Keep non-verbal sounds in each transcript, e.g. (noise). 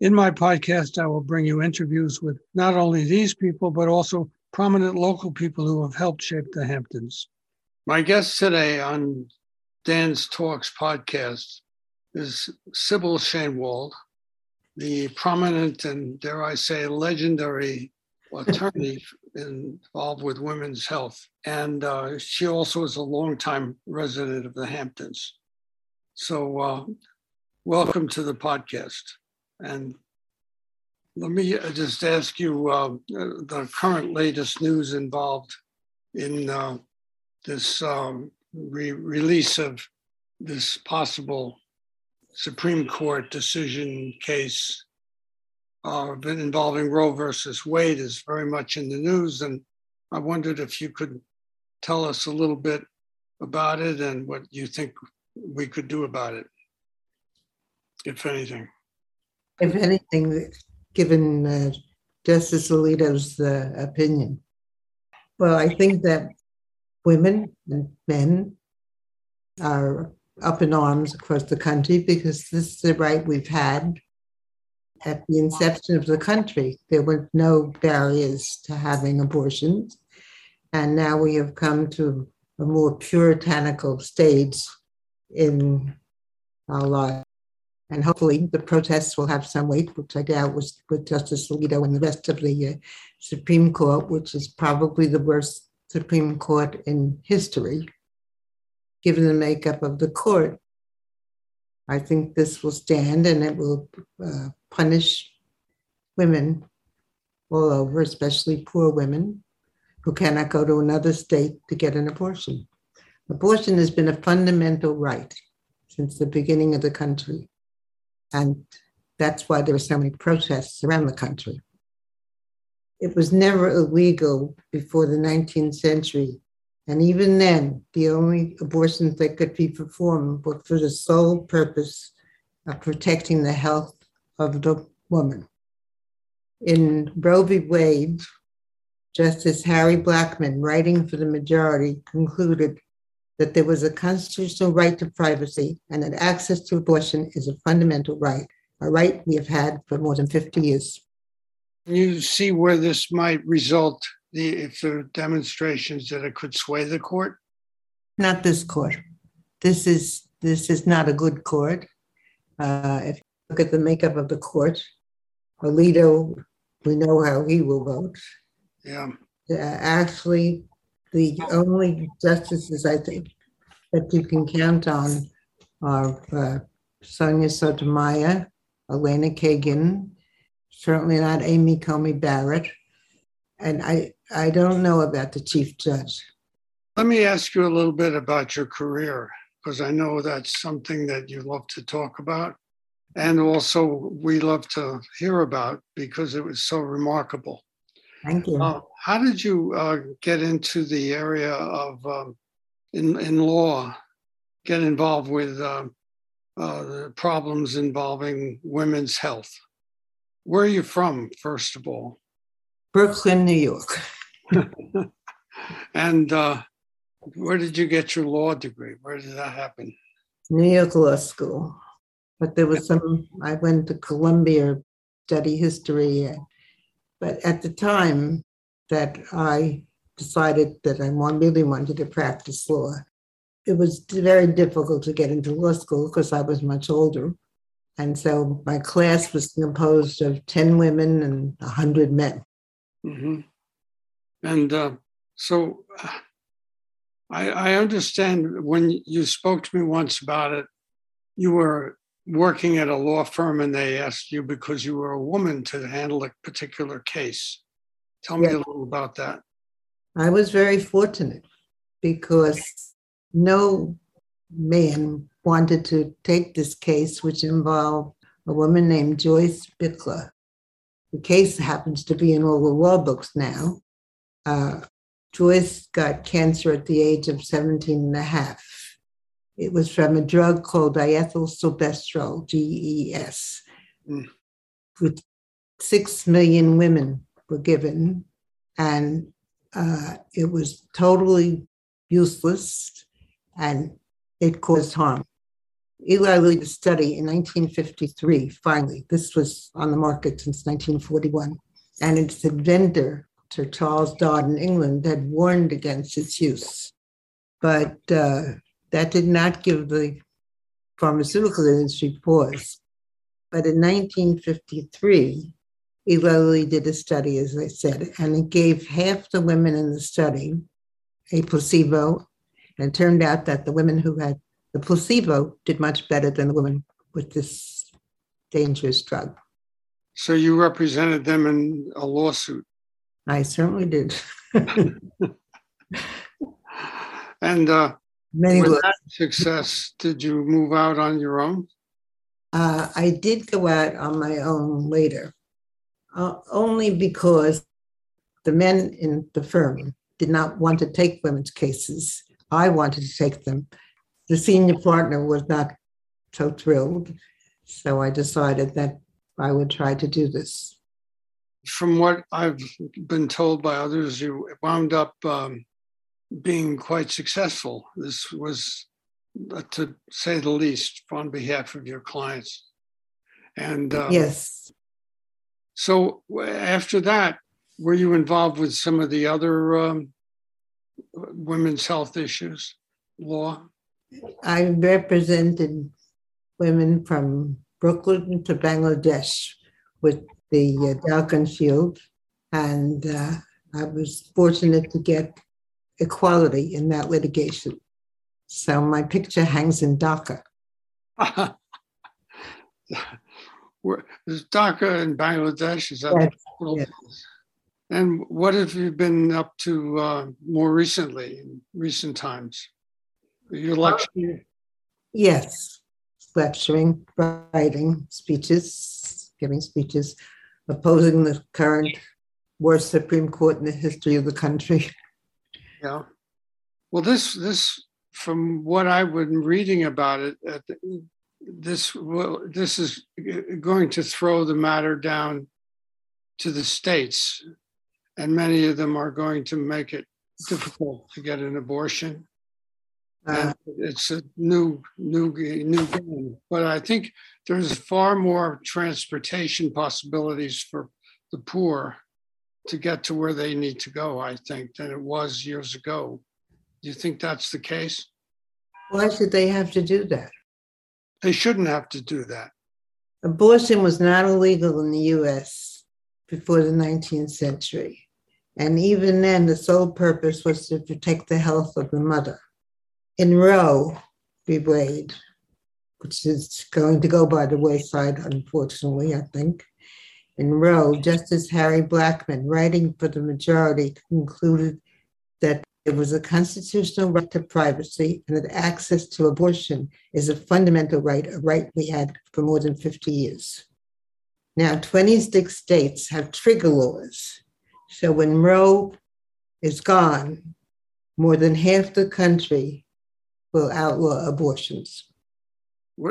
In my podcast, I will bring you interviews with not only these people, but also prominent local people who have helped shape the Hamptons. My guest today on Dan's Talks podcast is Sybil Shainwald, the prominent and, dare I say, legendary (laughs) attorney involved with women's health. And uh, she also is a longtime resident of the Hamptons. So, uh, welcome to the podcast. And let me uh, just ask you uh, the current latest news involved in uh, this um, re- release of this possible Supreme Court decision case uh, involving Roe versus Wade is very much in the news. And I wondered if you could tell us a little bit about it and what you think we could do about it, if anything if anything, given uh, Justice Alito's uh, opinion. Well, I think that women and men are up in arms across the country because this is the right we've had. At the inception of the country, there were no barriers to having abortions. And now we have come to a more puritanical stage in our lives. And hopefully the protests will have some weight, which I doubt was with Justice Alito and the rest of the uh, Supreme Court, which is probably the worst Supreme Court in history, given the makeup of the court. I think this will stand and it will uh, punish women all over, especially poor women who cannot go to another state to get an abortion. Abortion has been a fundamental right since the beginning of the country. And that's why there were so many protests around the country. It was never illegal before the 19th century. And even then, the only abortions that could be performed were for the sole purpose of protecting the health of the woman. In Roe v. Wade, Justice Harry Blackmun, writing for the majority, concluded that there was a constitutional right to privacy and that access to abortion is a fundamental right, a right we have had for more than 50 years. You see where this might result the, if there are demonstrations that it could sway the court? Not this court. This is this is not a good court. Uh, if you look at the makeup of the court, Alito, we know how he will vote. Yeah. Uh, actually, the only justices I think that you can count on are uh, Sonia Sotomayor, Elena Kagan, certainly not Amy Coney Barrett, and I, I don't know about the chief judge. Let me ask you a little bit about your career, because I know that's something that you love to talk about. And also, we love to hear about because it was so remarkable. Thank you. Uh, how did you uh, get into the area of um, in in law? Get involved with uh, uh, the problems involving women's health. Where are you from, first of all? Brooklyn, New York. (laughs) and uh, where did you get your law degree? Where did that happen? New York Law School. But there was some, I went to Columbia, study history, but at the time that I decided that I really wanted to practice law, it was very difficult to get into law school because I was much older. And so my class was composed of 10 women and 100 men. Mm-hmm. And uh, so I, I understand when you spoke to me once about it, you were working at a law firm and they asked you because you were a woman to handle a particular case. Tell me a little about that. I was very fortunate because no man wanted to take this case, which involved a woman named Joyce Bichler, the case happens to be in all the law books now. Uh, Joyce got cancer at the age of 17 and a half. It was from a drug called diethylstilbestrol, DES, mm. which six million women were given, and uh, it was totally useless and it caused harm. Eli Lilly study in 1953, finally, this was on the market since 1941, and its inventor, Sir Charles Dodds in England, had warned against its use. But uh, that did not give the pharmaceutical industry pause. But in 1953, Eli Lilly did a study, as I said, and it gave half the women in the study a placebo. And it turned out that the women who had the placebo did much better than the women with this dangerous drug. So you represented them in a lawsuit? I certainly did. (laughs) (laughs) and uh, Many with that success, did you move out on your own? Uh, I did go out on my own later, uh, only because the men in the firm did not want to take women's cases. I wanted to take them. The senior partner was not so thrilled. So I decided that I would try to do this. From what I've been told by others, you wound up um, being quite successful. This was, uh, to say the least, on behalf of your clients. And um, yes. So after that, were you involved with some of the other um, women's health issues law? I represented women from Brooklyn to Bangladesh with the uh, Dalkon Shield, and uh, I was fortunate to get equality in that litigation. So my picture hangs in Dhaka. (laughs) Is Dhaka in Bangladesh? Is that yes, yes. And what have you been up to uh, more recently, in recent times? Your lecturing? Yes, lecturing, writing, speeches, giving speeches, opposing the current worst Supreme Court in the history of the country. (laughs) Yeah. Well, this this from what I've been reading about it, uh, this well, this is going to throw the matter down to the states and many of them are going to make it difficult to get an abortion. Uh, it's a new, new, new game. But I think there's far more transportation possibilities for the poor to get to where they need to go. I think than it was years ago. Do you think that's the case? Why should they have to do that? They shouldn't have to do that. Abortion was not illegal in the U.S. before the 19th century. And even then, the sole purpose was to protect the health of the mother. In Roe v. Wade, which is going to go by the wayside, unfortunately, I think. In Roe, Justice Harry Blackmun, writing for the majority, concluded that it was a constitutional right to privacy and that access to abortion is a fundamental right, a right we had for more than 50 years. Now, 26 states have trigger laws so when Roe is gone, more than half the country will outlaw abortions.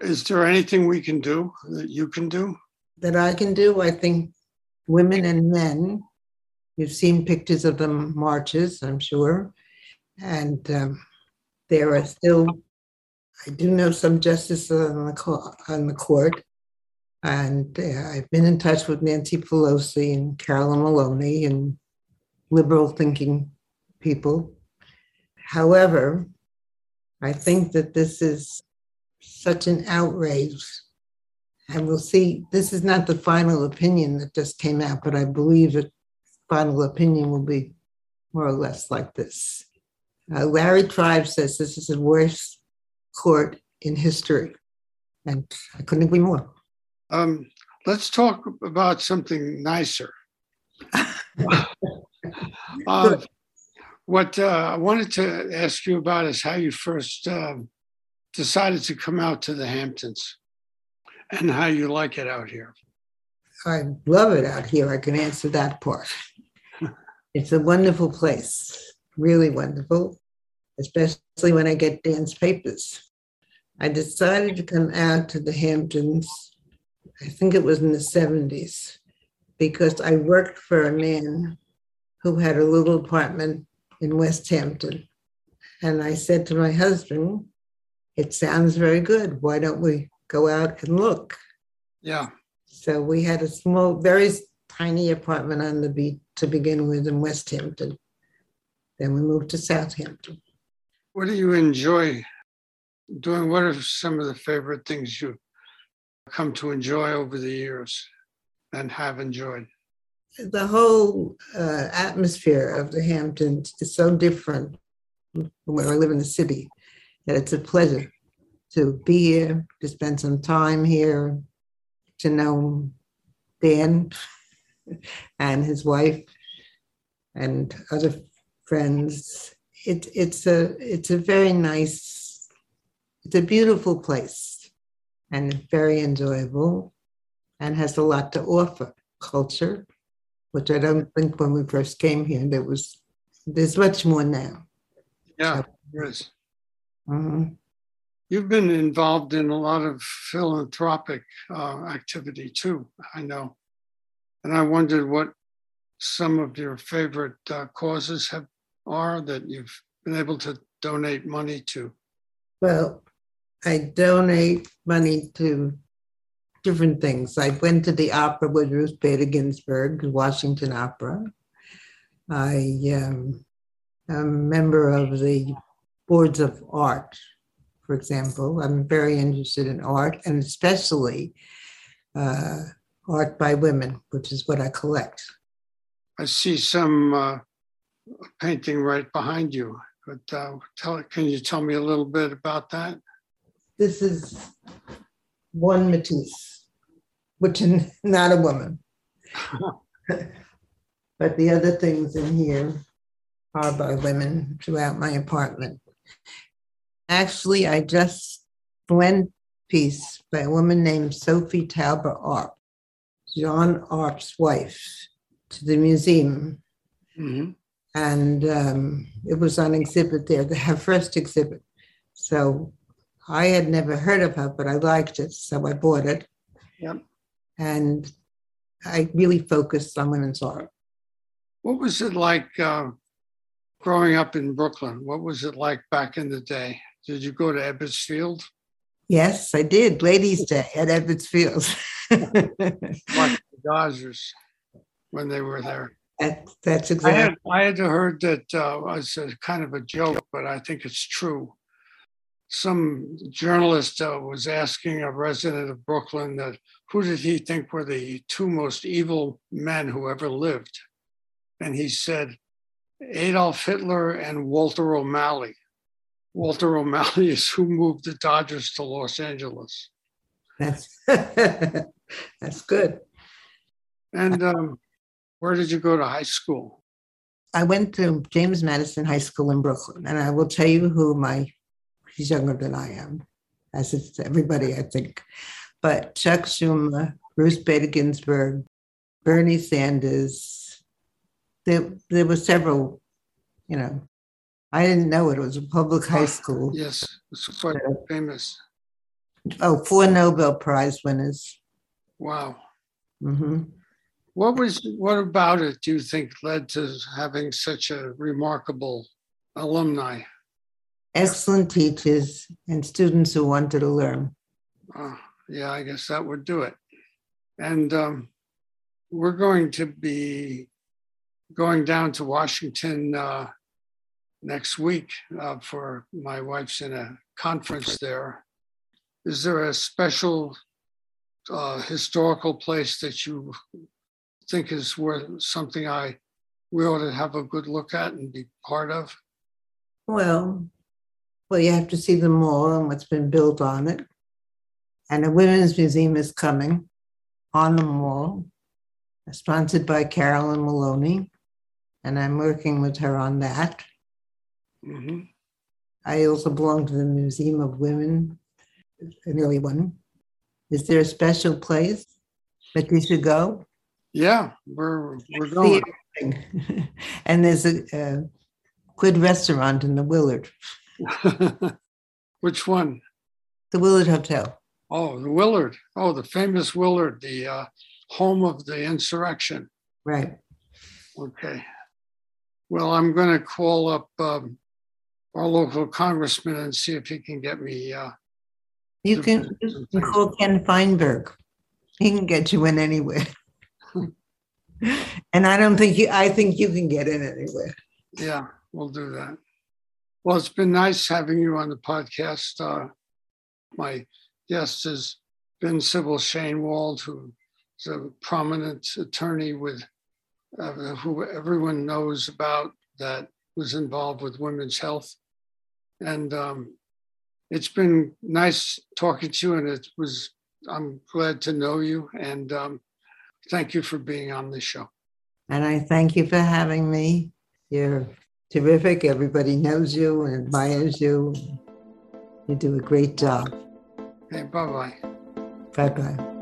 Is there anything we can do that you can do? That I can do? I think women and men, you've seen pictures of the marches, I'm sure. And um, there are still, I do know some justices on the, on the court and uh, I've been in touch with Nancy Pelosi and Carolyn Maloney and liberal thinking people. However, I think that this is such an outrage. And we'll see, this is not the final opinion that just came out, but I believe the final opinion will be more or less like this. Uh, Larry Tribe says this is the worst court in history. And I couldn't agree more. Um, let's talk about something nicer. uh, (laughs) what uh, I wanted to ask you about is how you first um, decided to come out to the Hamptons and how you like it out here. I love it out here. I can answer that part. it's a wonderful place, really wonderful, especially when I get Dan's papers. I decided to come out to the Hamptons, I think it was in the 70s, because I worked for a man who had a little apartment in Westhampton. And I said to my husband, It sounds very good. Why don't we go out and look? Yeah. So we had a small, very tiny apartment on the beach to begin with in Westhampton. Then we moved to Southampton. What do you enjoy doing? What are some of the favorite things you've come to enjoy over the years and have enjoyed? The whole uh, atmosphere of the Hamptons is so different from where I live in the city that it's a pleasure to be here, to spend some time here, to know Dan (laughs) and his wife and other friends. It, it's a it's a very nice, it's a beautiful place and very enjoyable and has a lot to offer. Culture, which I don't think when we first came here there was there's much more now. Yeah, there is. Mhm. You've been involved in a lot of philanthropic uh, activity too, I know. And I wondered what some of your favorite uh, causes have are that you've been able to donate money to. Well, I donate money to different things. I went to the opera with Ruth Bader Ginsburg, Washington Opera. I um, am a member of the boards of art, for example. I'm very interested in art and especially uh, art by women, which is what I collect. I see some uh, painting right behind you, but uh, tell can you tell me a little bit about that? This is one Matisse, which is (laughs) not a woman. (laughs) but the other things in here are by women throughout my apartment. Actually, I just went piece by a woman named Sophie Taeuber Arp, John Arp's wife, to the museum. Mhm. And um, it was on exhibit there, her first exhibit. So I had never heard of her, but I liked it, so I bought it. Yep. And I really focused on women's art. What was it like uh, growing up in Brooklyn? What was it like back in the day? Did you go to Ebbets Field? Yes, I did. Ladies' Day at Ebbets Field. Watch (laughs) the Dodgers when they were there. That- That's I exactly. had I had heard that uh, was a kind of a joke, but I think it's true. Some journalist uh, was asking a resident of Brooklyn that who did he think were the two most evil men who ever lived, and he said Adolf Hitler and Walter O'Malley. Walter O'Malley is who moved the Dodgers to Los Angeles. That's (laughs) that's good. And um, where did you go to high school? I went to James Madison High School in Brooklyn, and I will tell you who my he's younger than I am, as is everybody, I think. But Chuck Schumer, Ruth Bader Ginsburg, Bernie Sanders. There, there were several, you know. I didn't know it. It was a public high school. Yes, it's quite famous. Oh, four Nobel Prize winners. Wow. hmm What was what about it do you think led to having such a remarkable alumni? Excellent teachers and students who wanted to learn. Uh, yeah, I guess that would do it. And um, we're going to be going down to Washington uh, next week uh, for my wife's in a conference there. Is there a special uh, historical place that you think is worth something I we ought to have a good look at and be part of? Well, well, you have to see the mall and what's been built on it. And a women's museum is coming on the mall, sponsored by Carolyn Maloney. And I'm working with her on that. Hmm I also belong to the Museum of Women, an early one. Is there a special place? that you should go. Yeah, we're we're going. (laughs) and there's a, a good restaurant in the Willard. (laughs) Which one? The Willard Hotel. Oh, the Willard. Oh, the famous Willard, the uh, home of the insurrection. Right. Okay. Well, I'm going to call up um, our local congressman and see if he can get me. Uh, you can, you can call Ken Feinberg. He can get you in anywhere. and I don't think you, I think you can get in anywhere. Yeah, we'll do that. Well, it's been nice having you on the podcast. Uh, my guest has been Sybil Shainwald, who's a prominent attorney with uh, who everyone knows about that was involved with women's health. And um, it's been nice talking to you, and it was I'm glad to know you, and um, thank you for being on the show. And I thank you for having me. You're terrific. Everybody knows you and admires you. You do a great job. Okay, bye bye. Bye bye.